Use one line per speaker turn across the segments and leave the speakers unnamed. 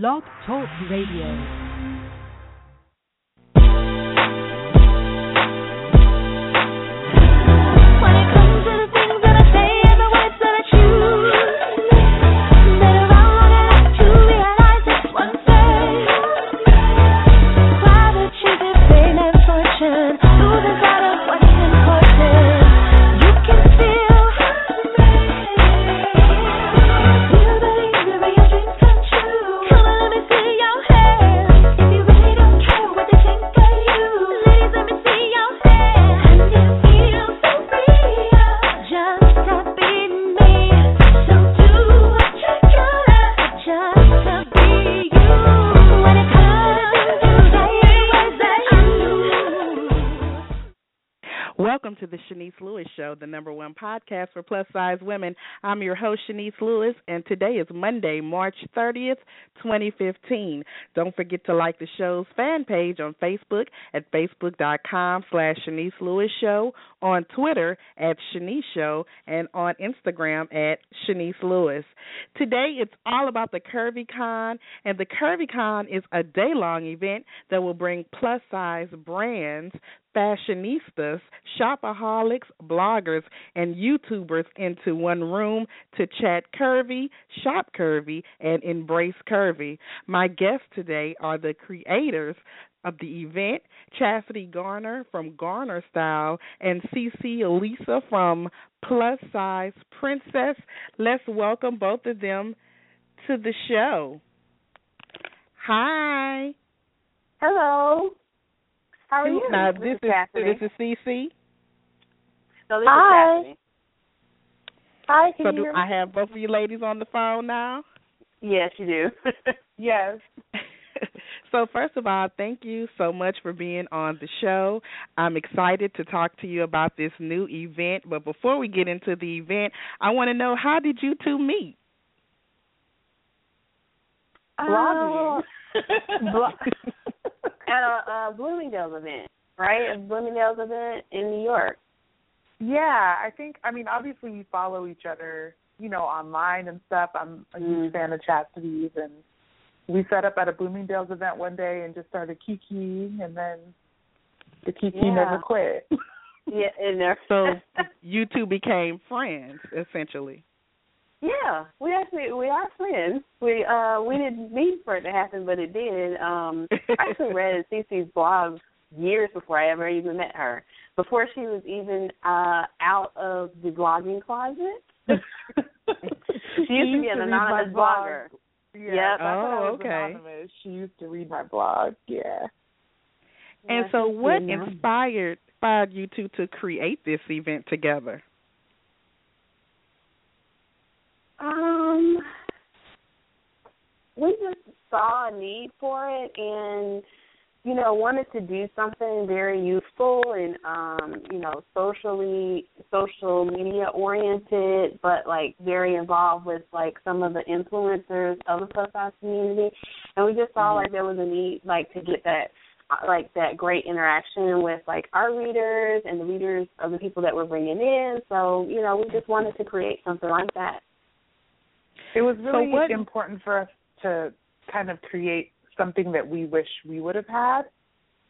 Blog Talk Radio.
Podcast for plus size women. I'm your host, Chenese Lewis, and today is Monday, March 30th, 2015. Don't forget to like the show's fan page on Facebook at facebook.com slash Chenese Lewis Show, on Twitter at Chenese Show, and on Instagram at Chenese Lewis. Today it's all about the Curvy Con, and the Curvy Con is a day long event that will bring plus size brands fashionistas, shopaholics, bloggers, and YouTubers into one room to chat curvy, shop curvy, and embrace curvy. My guests today are the creators of the event, Chastity Garner from Garner Style and CeCe Olisa from Plus Size Princess. Let's welcome both of them to the show. Hi.
Hello. How are you?
Now
this,
this
is
is
Chastity.
this is CeCe.
no, this
Hi.
is Chastity. Hi, can
So
you
do
hear me?
I have both of you ladies on the phone now?
Yes, you do. yes.
so first of all, thank you so much for being on the show. I'm excited to talk to you about this new event, but before we get into the event, I want to know how did you two meet?
Uh, Blogging. Blo- At a, a Bloomingdale's event, right? A Bloomingdale's event in New York.
Yeah, I think I mean obviously we follow each other, you know, online and stuff. I'm a huge
Mm.
fan of Chastity's and we set up at a Bloomingdale's event one day and just started kikiing and then the kiki
Yeah.
never quit.
Yeah, and there.
So you two became friends essentially.
Yeah, we actually we are friends. We uh we didn't mean for it to happen, but it did. Um, I actually read Cece's blog years before I ever even met her. Before she was even uh out of the blogging closet. She used to be an anonymous
blog.
blogger.
Yeah,
Yep.
back when I
Oh,
was
okay.
anonymous, she used to read my blog. Yeah.
And
Yeah,
so what inspired inspired you two to create this event together?
Um, we just saw a need for it, and you know, wanted to do something very useful and um, you know, socially, social media oriented, but like very involved with like some of the influencers of the plus size community, and we just saw like there was a need like to get that uh, like that great interaction with like our readers and the readers of the people that we're bringing in. So you know, we just wanted to create something like that.
It was really
what-
important for us to kind of create something that we wish we would have had.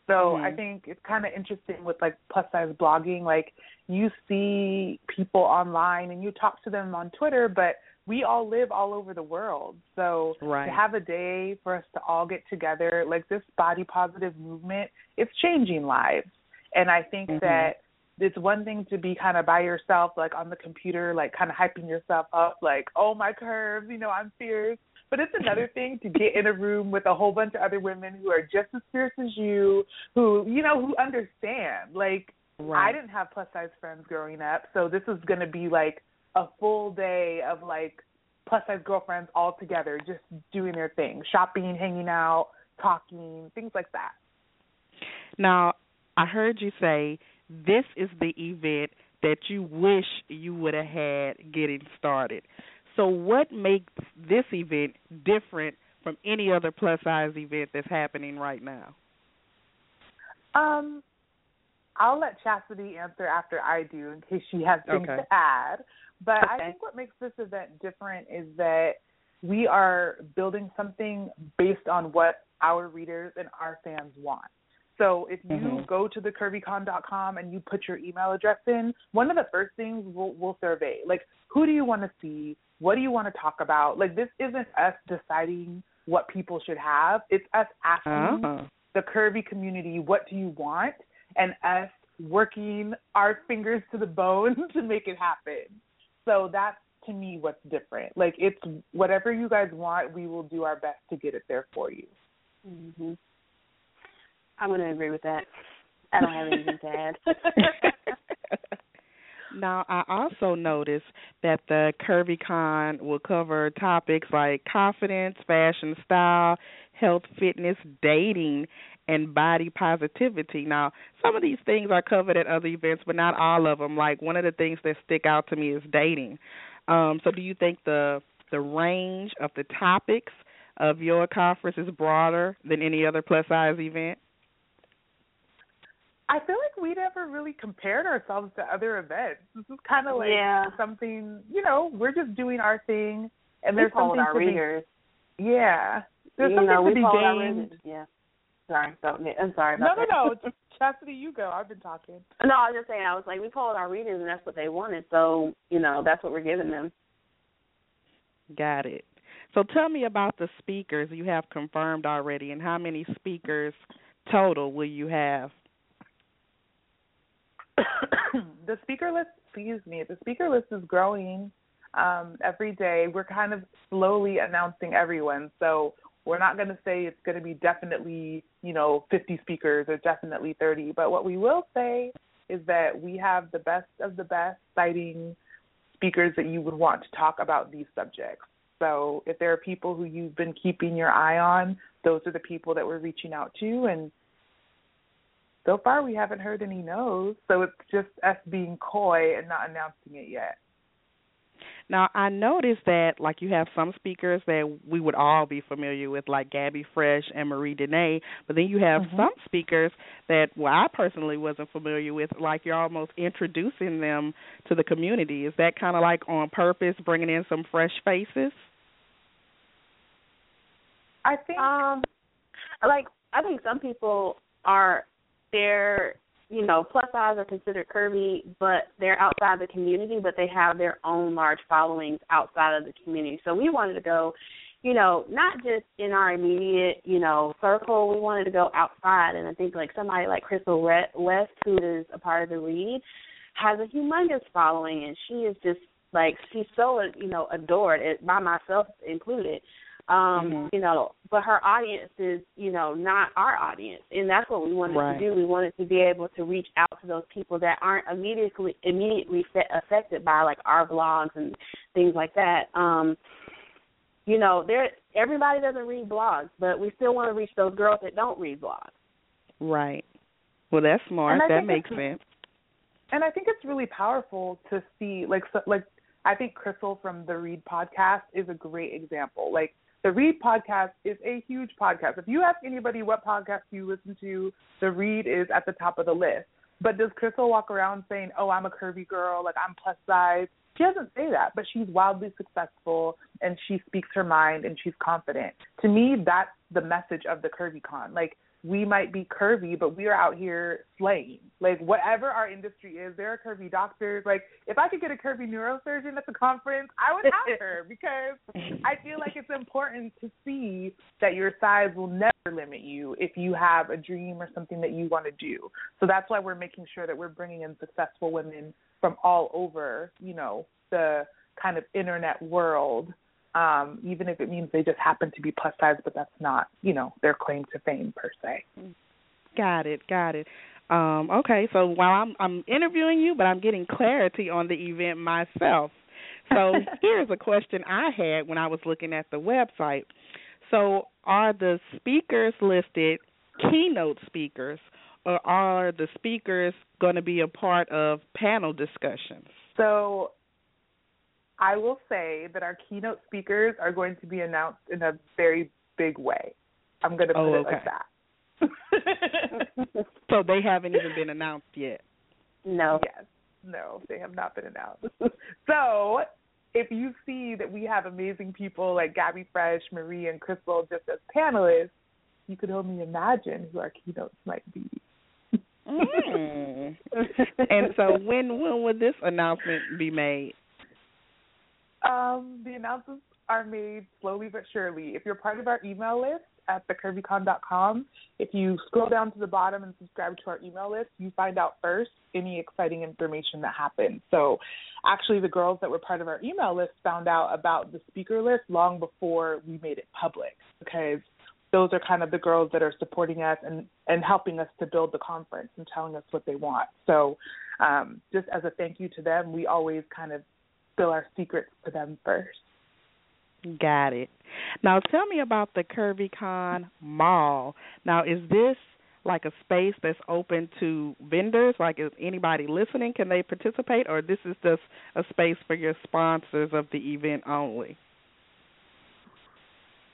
So
Mhm.
I think it's kind of interesting with like plus size blogging. Like you see people online and you talk to them on Twitter, but we all live all over the world. So
Right.
to have a day for us to all get together, like this body positive movement, it's changing lives. And I think
Mhm.
that it's one thing to be kind of by yourself, like on the computer, like kind of hyping yourself up, like, oh, my curves, you know, I'm fierce. But it's another thing to get in a room with a whole bunch of other women who are just as fierce as you, who, you know, who understand. Like, I didn't have plus size friends growing up, so this is going to be like a full day of like plus size girlfriends all together, just doing their thing, shopping, hanging out, talking, things like that.
Now, I heard you say this is the event that you wish you would have had getting started. So, what makes this event different from any other plus size event that's happening right now?
Um, I'll let Chastity answer after I do in case she has things
Okay.
to add. But I think what makes this event different is that we are building something based on what our readers and our fans want. So if you
Mhm.
go to thecurvycon.com and you put your email address in, one of the first things we'll, we'll survey, like, who do you want to see? What do you want to talk about? Like, this isn't us deciding what people should have. It's us asking
Oh.
the curvy community, what do you want? And us working our fingers to the bone to make it happen. So that's to me what's different. Like it's whatever you guys want, we will do our best to get it there for you.
hmm I'm going to agree with that. I don't have anything to add.
now, I also noticed that the CurvyCon will cover topics like confidence, fashion, style, health, fitness, dating, and body positivity. Now, some of these things are covered at other events, but not all of them. Like one of the things that stick out to me is dating. Um, so, do you think the the range of the topics of your conference is broader than any other plus size event?
I feel like we never really compared ourselves to other events. This is kind of like
Yeah.
something, you know, we're just doing our thing, and
we
there's
polled
something
our
to be,
readers.
yeah, there's
you
something
know,
to
we
be
polled our
gained.
Yeah. Sorry. So, I'm sorry
No,
about
no,
that.
no, Chastity, you go. I've been talking.
No, I was just saying. I was like, we polled our readers, and that's what they wanted. So, you know, that's what we're giving them.
Got it. So tell me about the speakers you have confirmed already and how many speakers total will you have?
the speaker list, excuse me, the speaker list is growing um, every day. We're kind of slowly announcing everyone, so we're not going to say it's going to be definitely, you know, 50 speakers or definitely 30. But what we will say is that we have the best of the best citing speakers that you would want to talk about these subjects. So if there are people who you've been keeping your eye on, those are the people that we're reaching out to and so far we haven't heard any no's, so it's just us being coy and not announcing it yet.
Now I noticed that like you have some speakers that we would all be familiar with, like Gabby Fresh and Marie Denee, but then you have
Mhm.
some speakers that well I personally wasn't familiar with, like you're almost introducing them to the community. Is that kind of like on purpose, bringing in some fresh faces?
I think
Um, like I think some people are they're you know plus size are considered curvy, but they're outside the community, but they have their own large followings outside of the community. So we wanted to go, you know, not just in our immediate you know circle. We wanted to go outside, and I think like somebody like Crissle West, who is a part of the read, has a humongous following, and she is just like she's so you know adored, by myself included um
Mhm.
you know but her audience is you know not our audience and that's what we wanted
Right.
to do we wanted to be able to reach out to those people that aren't immediately immediately fe- affected by like our blogs and things like that um you know there everybody doesn't read blogs but we still want to reach those girls that don't read blogs
Right. Well, that's smart. That makes sense.
and I think it's really powerful to see like so, like I think Crissle from the Read podcast is a great example. Like the Read podcast is a huge podcast. If you ask anybody what podcast you listen to, the Read is at the top of the list. But does Crissle walk around saying, "Oh, I'm a curvy girl, like I'm plus size"? She doesn't say that, but she's wildly successful and she speaks her mind and she's confident. To me, that's the message of the Curvy Con. Like we might be curvy, but we are out here slaying. Like whatever our industry is, there are curvy doctors. Like if I could get a curvy neurosurgeon at the conference, I would have her because I feel like it's important to see that your size will never limit you if you have a dream or something that you want to do. So that's why we're making sure that we're bringing in successful women from all over, you know, the kind of internet world um, even if it means they just happen to be plus size, but that's not, you know, their claim to fame per se.
Got it. Got it. Um, okay, so while I'm I'm interviewing you, but I'm getting clarity on the event myself. So here's a question I had when I was looking at the website. So are the speakers listed keynote speakers, or are the speakers going to be a part of panel discussions?
So I will say that our keynote speakers are going to be announced in a very big way. I'm going to put
Oh,
it like that.
So they haven't even been announced yet.
no
yes. No, they have not been announced. so if you see that we have amazing people like GabiFresh, Marie, and Crissle just as panelists, you could only imagine who our keynotes might be.
Mm. and so, when when would this announcement be made?
Um, the announcements are made slowly but surely. If you're part of our email list at thecurvycon.com, if you scroll down to the bottom and subscribe to our email list, you find out first any exciting information that happens. So, actually, the girls that were part of our email list found out about the speaker list long before we made it public because those are kind of the girls that are supporting us and and helping us to build the conference and telling us what they want. So, um, just as a thank you to them, we always kind of spill our secrets to them first.
Got it. Now tell me about the CurvyCon Mall. Now is this like a space that's open to vendors? Like is anybody listening? Can they participate or this is just a space for your sponsors of the event only?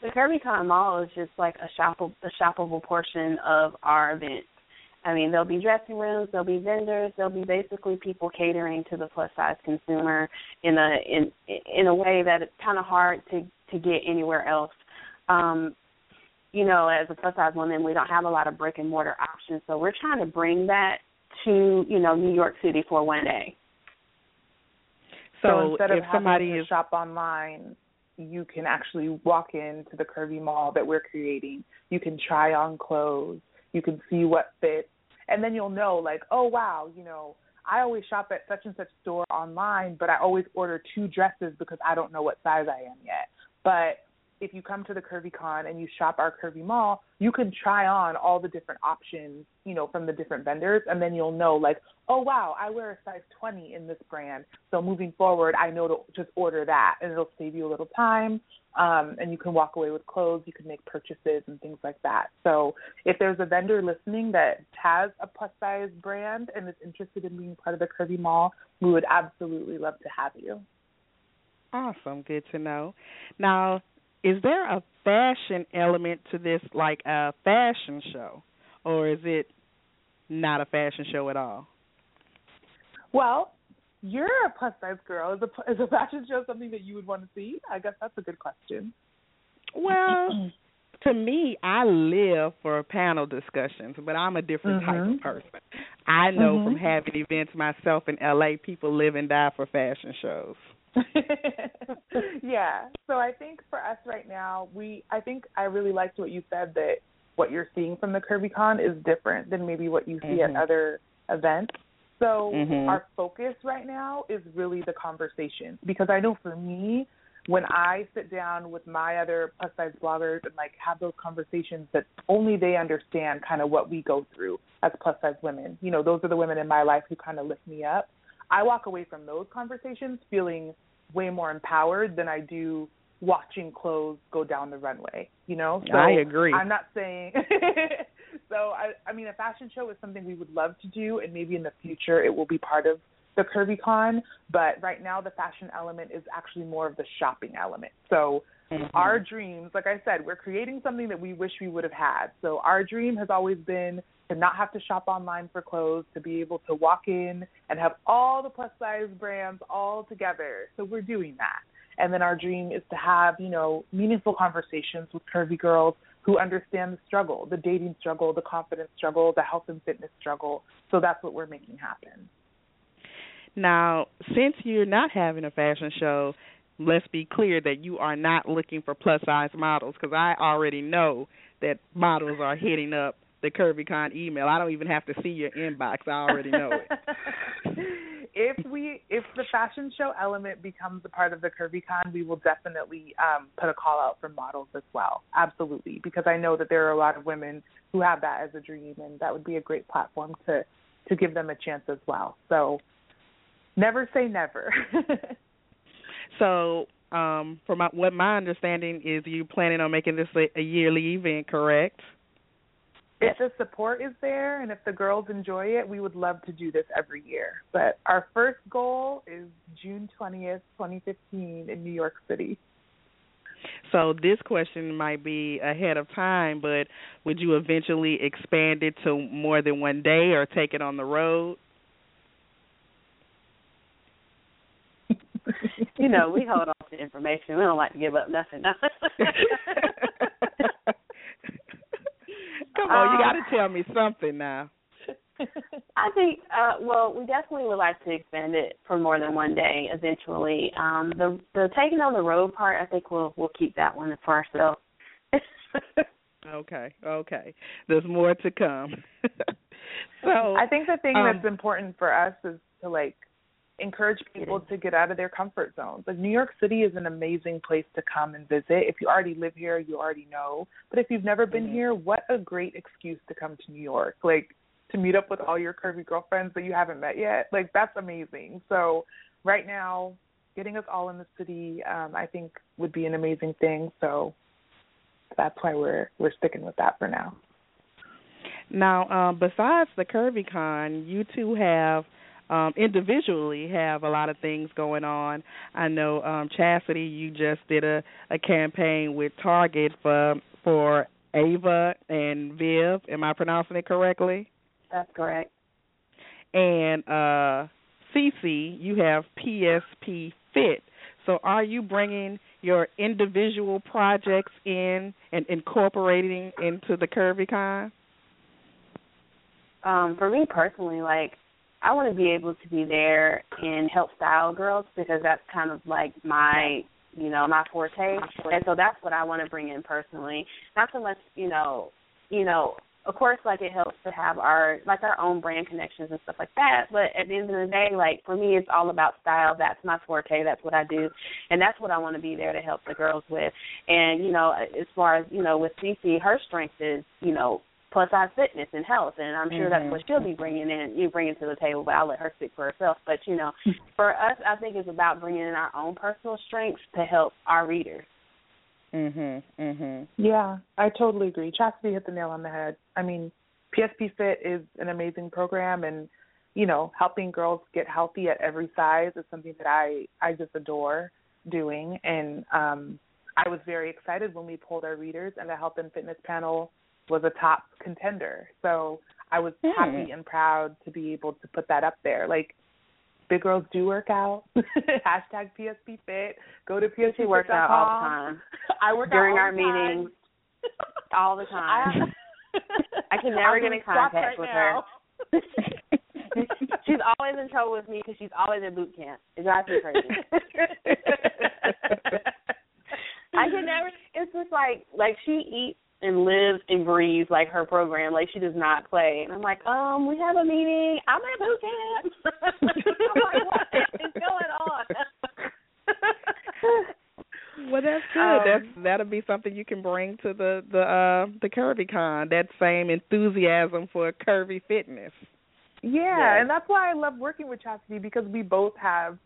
The CurvyCon Mall is just like a shoppable, a shoppable portion of our event. I mean, there'll be dressing rooms, there'll be vendors, there'll be basically people catering to the plus size consumer in a in in a way that it's kind of hard to to get anywhere else. Um, you know, as a plus size woman, we don't have a lot of brick and mortar options, so we're trying to bring that to you know New York City for one day.
So,
So,
instead of
if
having
somebody
to
is
shop online, you can actually walk into the Curvy Mall that we're creating. You can try on clothes. You can see what fits, and then you'll know, like, oh wow, you know, I always shop at such and such store online, but I always order two dresses because I don't know what size I am yet. But if you come to the Curvy Con and you shop our Curvy Mall, you can try on all the different options, you know, from the different vendors, and then you'll know, like, oh wow, I wear a size 20 in this brand, so moving forward, I know to just order that, and it'll save you a little time, um, and you can walk away with clothes, you can make purchases and things like that. So if there's a vendor listening that has a plus size brand and is interested in being part of the Curvy Mall, we would absolutely love to have you.
awesome, good to know. Now, is there a fashion element to this like a fashion show or is it not a fashion show at all?
Well, you're a plus size girl. Is a is a fashion show something that you would want to see? I guess that's a good question.
Well, to me, I live for panel discussions, but I'm a different type
Mhm.
of person. I know
Mhm.
from having events myself in LA, people live and die for fashion shows.
yeah. So I think for us right now, we I think I really liked what you said that what you're seeing from the CurvyCon is different than maybe what you see
Mhm.
at other events. So
Mhm.
our focus right now is really the conversation because I know for me when I sit down with my other plus size bloggers and like have those conversations that only they understand kind of what we go through as plus size women. You know, those are the women in my life who kind of lift me up. I walk away from those conversations feeling way more empowered than I do watching clothes go down the runway. You know, so
I agree.
I'm not saying. so I, I mean, a fashion show is something we would love to do, and maybe in the future it will be part of the Curvy Con. But right now, the fashion element is actually more of the shopping element. So
Mhm.
our dreams, like I said, we're creating something that we wish we would have had. So our dream has always been to not have to shop online for clothes, to be able to walk in and have all the plus size brands all together. So we're doing that. And then our dream is to have, you know, meaningful conversations with curvy girls who understand the struggle, the dating struggle, the confidence struggle, the health and fitness struggle. So that's what we're making happen.
Now, since you're not having a fashion show, let's be clear that you are not looking for plus size models because I already know that models are hitting up the CurvyCon email. I don't even have to see your inbox. I already know it.
if we if the fashion show element becomes a part of the CurvyCon, we will definitely um, put a call out for models as well. Absolutely, because I know that there are a lot of women who have that as a dream, and that would be a great platform to to give them a chance as well. So never say never.
So, um, from my, what my understanding is, you planning on making this a, a yearly event, correct?
If the support is there and if the girls enjoy it, we would love to do this every year. But our first goal is June 20th, 2015 in New York City.
So this question might be ahead of time, but would you eventually expand it to more than one day or take it on the road?
you know, we hold on to information. We don't like to give up nothing.
Come on, you got
Um,
to tell me something now.
I think, uh, well, we definitely would like to expand it for more than one day eventually. Um, the the taking on the road part, I think we'll we'll keep that one for ourselves.
Okay, okay. There's more to come. so
I think the thing
um,
that's important for us is to like encourage people to get out of their comfort zones. Like New York City is an amazing place to come and visit. If you already live here, you already know. But if you've never been
Mhm.
here, what a great excuse to come to New York. Like to meet up with all your curvy girlfriends that you haven't met yet. Like that's amazing. So right now, getting us all in the city, um, I think would be an amazing thing. So that's why we're we're sticking with that for now.
Now, um, besides the Curvy Con, you two have um, individually have a lot of things going on. I know um, Chastity, you just did a, a campaign with Target for for Ava and Viv. Am I pronouncing it correctly?
That's correct.
And uh, Cece, you have PSP Fit. So, are you bringing your individual projects in and incorporating into the Curvy Con?
Um, for me personally, like I want to be able to be there and help style girls because that's kind of like my you know my forte, and so that's what I want to bring in personally. Not so much you know you know of course like it helps to have our like our own brand connections and stuff like that. But at the end of the day like for me it's all about style. That's my forte. That's what i do. And that's what i want to be there to help the girls with. And you know as far as you know with cc her strength is you know plus size fitness and health and i'm sure that's what she'll be bringing in you bringing to the table but i'll let her speak for herself but you know for us i think it's about bringing in our own personal strengths to help our readers
Mhm. Mhm.
Yeah, I totally agree. Chastity hit the nail on the head. I mean, PSP Fit is an amazing program, and you know, helping girls get healthy at every size is something that I I just adore doing. And um, I was very excited when we polled our readers, and the health and fitness panel was a top contender. So I was
Hmm.
happy and proud to be able to put that up there. Like. Big girls do work out. Hashtag PSP Fit. Go to PSP
she works out all the time
I work
during
out all
our meetings all the time I can never get in contact
right
with
now.
she's always in trouble with me because she's always at boot camp. It drives me crazy. I can never. It's just like like she eats and lives and breathes like her program. Like she does not play. And I'm like, um, we have a meeting. I'm at boot camp. I'm like, what is going on?
Well, that's good.
Um,
that's that'll be something you can bring to the the uh the Curvy Con. That same enthusiasm for curvy fitness.
Yeah,
Yeah.
and that's why I love working with Chastity because we both have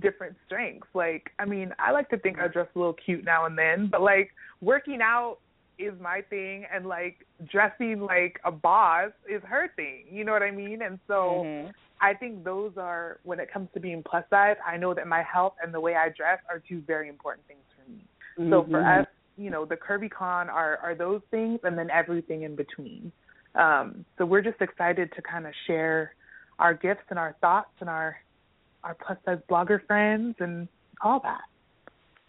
different strengths. Like, I mean, I like to think I dress a little cute now and then, but like working out is my thing and like dressing like a boss is her thing. You know what I mean? And so
Mhm.
I think those are when it comes to being plus size, I know that my health and the way I dress are two very important things for me. So for
Mhm.
us, you know, the Curvy Con are are those things, and then everything in between. Um, so we're just excited to kind of share our gifts and our thoughts and our our plus size blogger friends and all that.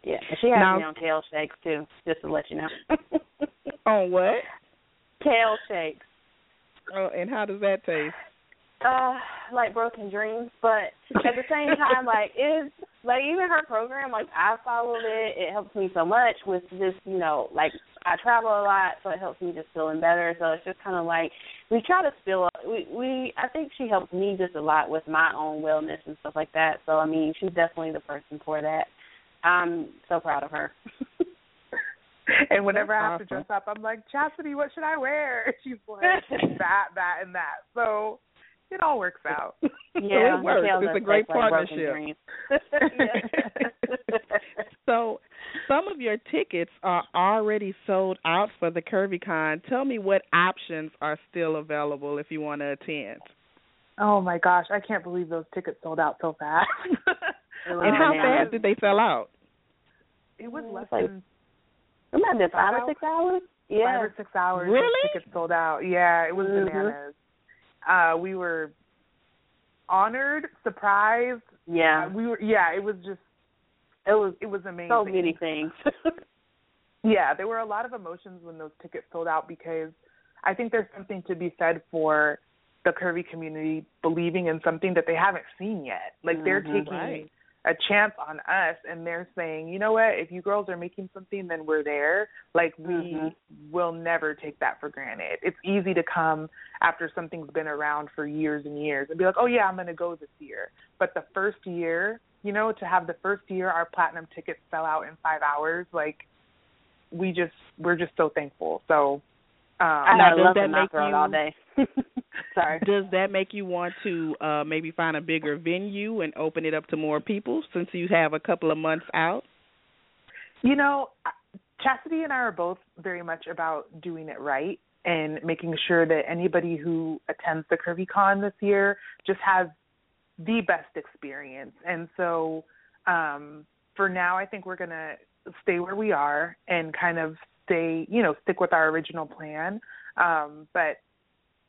Yeah, she has
Now-
me on kale shakes too, just to let you know.
On what?
kale shakes.
Oh, and how does that taste?
uh like broken dreams but at the same time like it's like even her program like i followed it it helps me so much with just you know like i travel a lot so it helps me just feeling better so it's just kind of like we try to spill up we we i think she helps me just a lot with my own wellness and stuff like that so i mean she's definitely the person for that i'm so proud of her
And whenever I have to dress up, I'm like, Chastity, what should I wear? She's like, that, that, and that. So it all works out.
yeah
it works. It's a great
taste like broken
partnership. So, some of your tickets are already sold out for the Curvy Con. Tell me what options are still available if you want to attend.
Oh my gosh, I can't believe those tickets sold out so fast.
It
And how
bananas.
fast did they sell out?
It was less
like
than
It might have been five
Five
or six hours. Yeah.
five or six hours. those
Really?
Tickets sold out. Yeah, it was
Mhm.
bananas. Uh, we were honored, surprised.
Yeah.
Uh, we were. Yeah, it was just. it was it was amazing.
So many things.
yeah, there were a lot of emotions when those tickets sold out because I think there's something to be said for the curvy community believing in something that they haven't seen yet. Like they're
Mhm.
taking
Right.
A chance on us and they're saying, you know what, if you girls are making something then we're there. Like we
Mhm.
will never take that for granted. It's easy to come after something's been around for years and years and be like, Oh yeah, I'm gonna go this year. But the first year, you know, to have the first year our platinum tickets sell out in five hours, like we just we're just so thankful. So um
Now, does that make
knock her out
you-
all day. Sorry.
Does that make you want to uh maybe find a bigger venue and open it up to more people since you have a couple of months out?
You know, Chastity and I are both very much about doing it right and making sure that anybody who attends the Curvy Con this year just has the best experience. And so um for now I think we're going to stay where we are and kind of stay, you know, stick with our original plan. Um but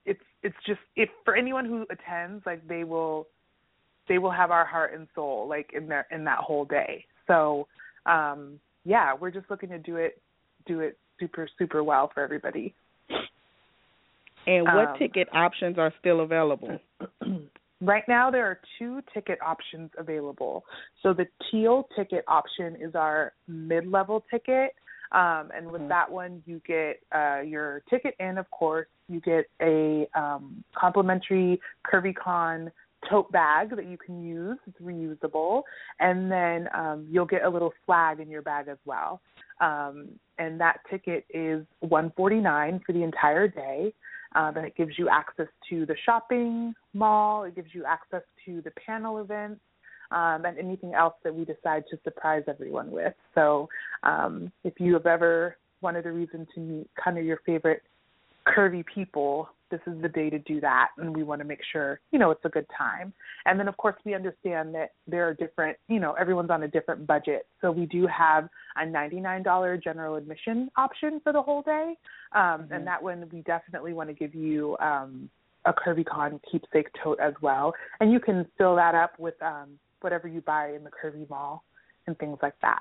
it's it's just if for anyone who attends like they will they will have our heart and soul like in their in that whole day. So um yeah, we're just looking to do it do it super super well for everybody.
And what
Um,
ticket options are still available?
right now there are two ticket options available. So the teal ticket option is our mid-level ticket. Um, and with
Mhm.
that one, you get uh, your ticket, and of course, you get a um, complimentary CurvyCon tote bag that you can use. It's reusable, and then um, you'll get a little flag in your bag as well. Um, and that ticket is one forty nine for the entire day. Um, and it gives you access to the shopping mall. It gives you access to the panel events um, and anything else that we decide to surprise everyone with. So um, if you have ever wanted a reason to meet kind of your favorite curvy people, this is the day to do that. And we want to make sure, you know, it's a good time. And then, of course, we understand that there are different, you know, everyone's on a different budget. So we do have a $99 general admission option for the whole day. Um,
Mhm.
And that one, we definitely want to give you um, a CurvyCon keepsake tote as well. And you can fill that up with um, whatever you buy in the Curvy Mall and things like that.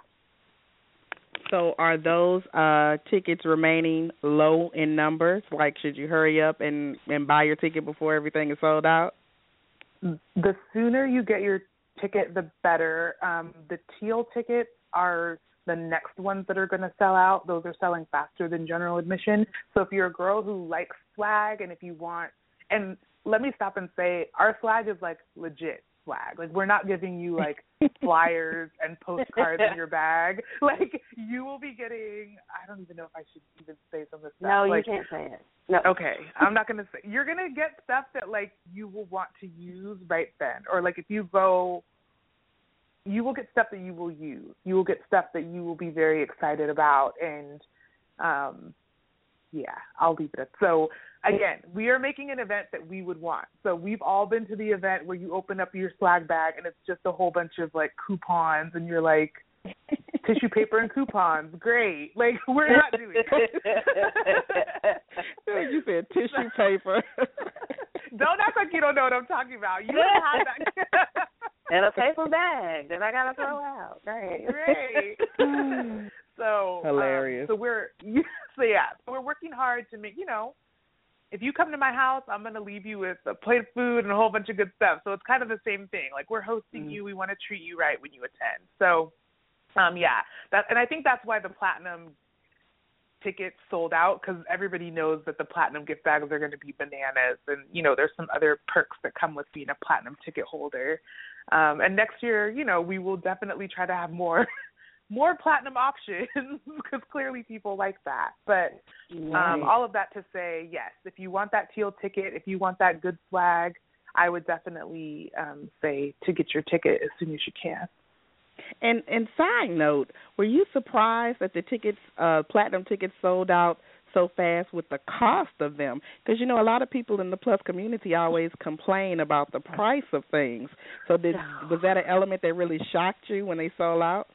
So are those uh tickets remaining low in numbers? Like should you hurry up and and buy your ticket before everything is sold out?
The sooner you get your ticket, the better. Um, the teal tickets are the next ones that are going to sell out. Those are selling faster than general admission. So if you're a girl who likes swag and if you want, and let me stop and say, our swag is like legit swag. Like we're not giving you like flyers and postcards in your bag. Like you will be getting. I don't even know if I should even say some of this stuff.
No,
like,
you can't say it. No.
Okay, I'm not gonna say. You're gonna get stuff that like you will want to use right then, or like if you go, you will get stuff that you will use. You will get stuff that you will be very excited about, and um, yeah, I'll leave it. At, so again, we are making an event that we would want. So we've all been to the event where you open up your swag bag and it's just a whole bunch of like coupons, and you're like. Tissue paper and coupons, great. Like we're not doing that.
you said tissue paper.
don't act like you don't know what I'm talking about. You don't have that.
and a paper bag that I gotta throw out. Great.
Great. so um,
Hilarious.
so we're so yeah, so we're working hard to make you know. If you come to my house, I'm gonna leave you with a plate of food and a whole bunch of good stuff. So it's kind of the same thing. Like we're hosting
Mm.
you, we want to treat you right when you attend. So, um, yeah, that and I think that's why the platinum tickets sold out because everybody knows that the platinum gift bags are going to be bananas, and you know there's some other perks that come with being a platinum ticket holder. Um, and next year, you know, we will definitely try to have more more platinum options because clearly people like that. But um, all of that to say, yes, if you want that teal ticket, if you want that good swag, I would definitely um, say to get your ticket as soon as you can.
And and side note, were you surprised that the tickets, uh, platinum tickets, sold out so fast with the cost of them? Because you know a lot of people in the plus community always complain about the price of things. So did was that an element that really shocked you when they sold out?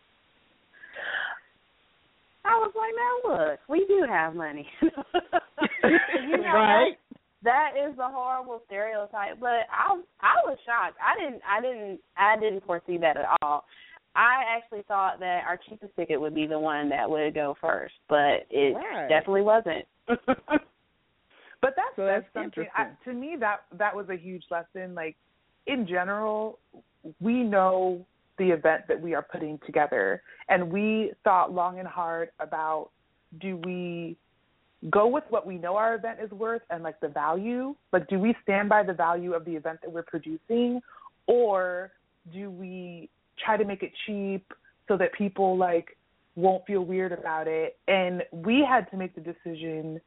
I was like, now look, we do have money. you know,
right.
that is a horrible stereotype. But I I was shocked. I didn't I didn't I didn't foresee that at all. I actually thought that our cheapest ticket would be the one that would go first, but it
Right.
definitely wasn't.
But that's,
So
that's
that's
something I,
interesting.
to me that that was a huge lesson. Like in general, we know the event that we are putting together, and we thought long and hard about do we go with what we know our event is worth and like the value, like do we stand by the value of the event that we're producing, or do we try to make it cheap so that people like won't feel weird about it? And we had to make the decision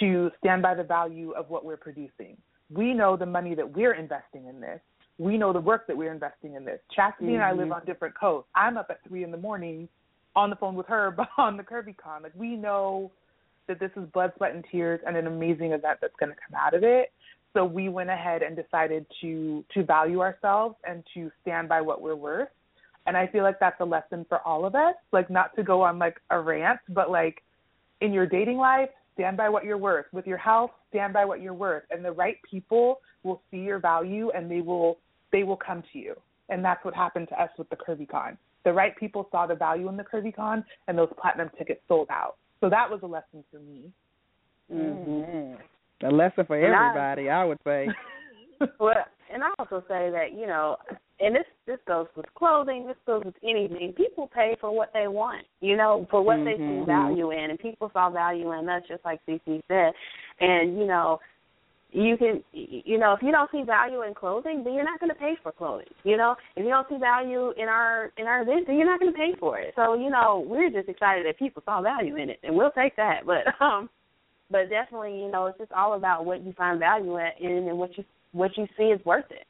to stand by the value of what we're producing. We know the money that we're investing in this. We know the work that we're investing in this. Chastity and I live mm-hmm. on different coasts. I'm up at three in the morning on the phone with her but on the Curvy Con. Like we know that this is blood, sweat, and tears and an amazing event that's going to come out of it. So we went ahead and decided to to value ourselves and to stand by what we're worth. And I feel like that's a lesson for all of us. Like not to go on like a rant, but like in your dating life, stand by what you're worth. With your health, stand by what you're worth. And the right people will see your value and they will they will come to you. And that's what happened to us with the Curvy Con. The right people saw the value in the Curvy Con and those platinum tickets sold out. So that was a lesson for me.
Mhm. A lesson for
And I-
everybody, I would say.
well, and I also say that you know, and this this goes with clothing, this goes with anything. People pay for what they want, you know, for what they see
Mhm.
value in, and people saw value in that, just like CeCe said. And you know, you can, you know, if you don't see value in clothing, then you're not going to pay for clothing. You know, if you don't see value in our in our event, then you're not going to pay for it. So you know, we're just excited that people saw value in it, and we'll take that. But um, but definitely, you know, it's just all about what you find value in and what you what you see is worth it.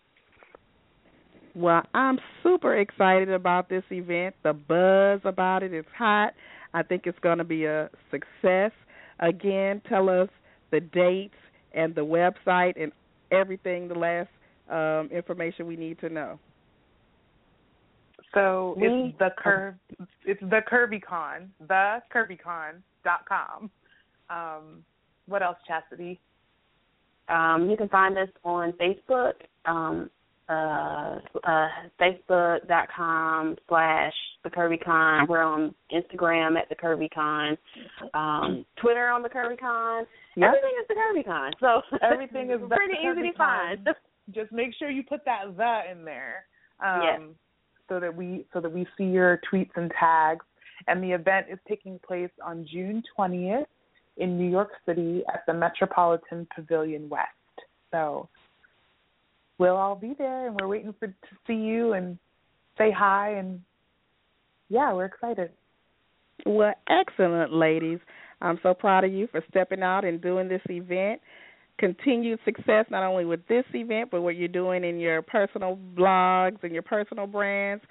Well, I'm super excited about this event. The buzz about it is hot. I think it's going to be a success. Again, tell us the dates and the website and everything, the last um, information we need to know.
So
We-
it's the curve. It's the CurvyCon, the CurvyCon dot com. Um, what else, Chastity?
Um, you can find us on Facebook, um, uh, uh, Facebook.com slash the CurvyCon. We're on Instagram at the CurvyCon, um, Twitter on the CurvyCon.
Yep.
Everything is the CurvyCon. So
Everything is the
pretty easy to find.
Just make sure you put that the in there. Um,
Yes.
So that we so that we see your tweets and tags. And the event is taking place on June twentieth in New York City at the Metropolitan Pavilion West. So we'll all be there, and we're waiting for to see you and say hi. And yeah, we're excited.
Well, excellent, ladies. I'm so proud of you for stepping out and doing this event. Continued success not only with this event, but what you're doing in your personal blogs and your personal brands.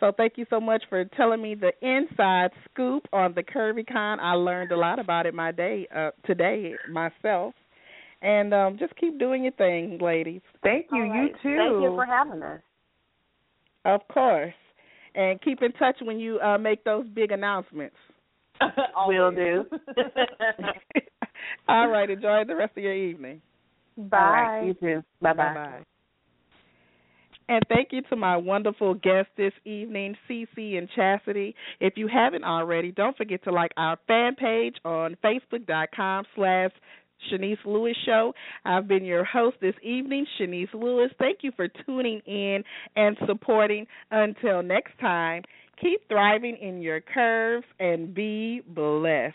So thank you so much for telling me the inside scoop on the CurvyCon. I learned a lot about it my day uh, today myself. And um, just keep doing your thing, ladies.
Thank you.
All right.
You too.
Thank you for having us.
Of course. And keep in touch when you uh, make those big announcements.
Will do.
All right. Enjoy the rest of your evening.
Bye.
All right. You too. Bye bye.
Bye-bye. And thank you to my wonderful guests this evening, Cece and Chastity. If you haven't already, don't forget to like our fan page on Facebook.com slash Chenese Lewis Show. I've been your host this evening, Chenese Lewis. Thank you for tuning in and supporting. Until next time, keep thriving in your curves and be blessed.